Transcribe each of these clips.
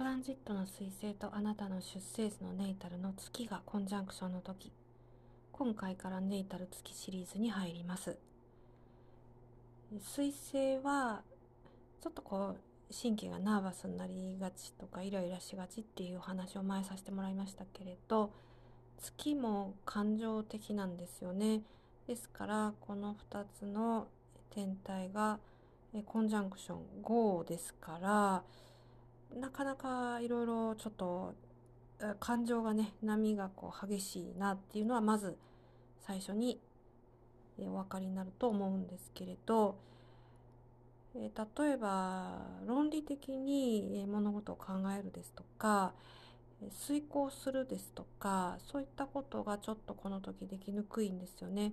トランジットの彗星とあなたの出生図のネイタルの月がコンジャンクションの時。今回からネイタル月シリーズに入ります。彗星はちょっとこう神経がナーバスになりがちとかイライラしがちっていうお話を前させてもらいましたけれど月も感情的なんですよね。ですからこの2つの天体がコンジャンクション5ですからなかなかいろいろちょっと感情がね波がこう激しいなっていうのはまず最初にお分かりになると思うんですけれど例えば論理的に物事を考えるですとか遂行するですとかそういったことがちょっとこの時できにくいんですよね。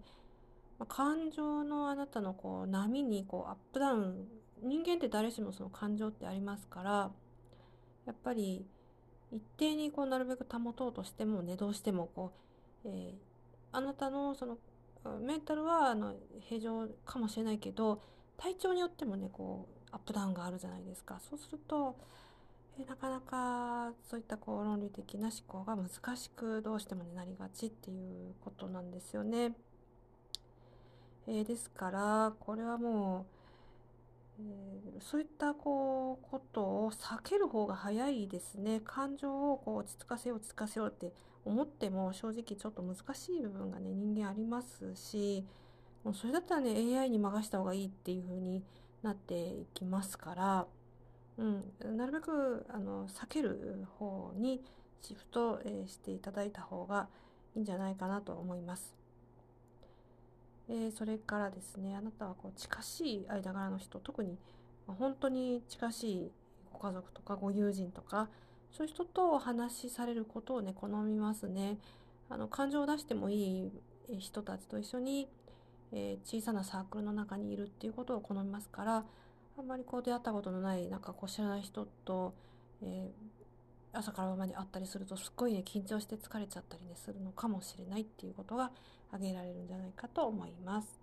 感情のあなたのこう波にこうアップダウン人間って誰しもその感情ってありますからやっぱり一定にこうなるべく保とうとしてもねどうしてもこう、えー、あなたのそのメンタルはあの平常かもしれないけど体調によってもねこうアップダウンがあるじゃないですかそうするとえなかなかそういったこう論理的な思考が難しくどうしても、ね、なりがちっていうことなんですよね。えー、ですからこれはもう、え、そういったこうことを避ける方が早いですね感情をこう落ち着かせよう落ち着かせようって思っても正直ちょっと難しい部分がね人間ありますしもうそれだったらね AI に任した方がいいっていう風になっていきますから、うん、なるべくあの避ける方にシフト、えー、していただいた方がいいんじゃないかなと思います。え、それからですねあなたはこう近しい間柄の人特に本当に近しいご家族とかご友人とかそういう人とお話しされることをね好みますね。あの感情を出してもいい人たちと一緒に、えー、小さなサークルの中にいるっていうことを好みますからあんまりこう出会ったことのないなんかこう知らない人と、えー、朝から晩まであったりするとすっごいね緊張して疲れちゃったりねするのかもしれないっていうことが挙げられるんじゃないかと思います。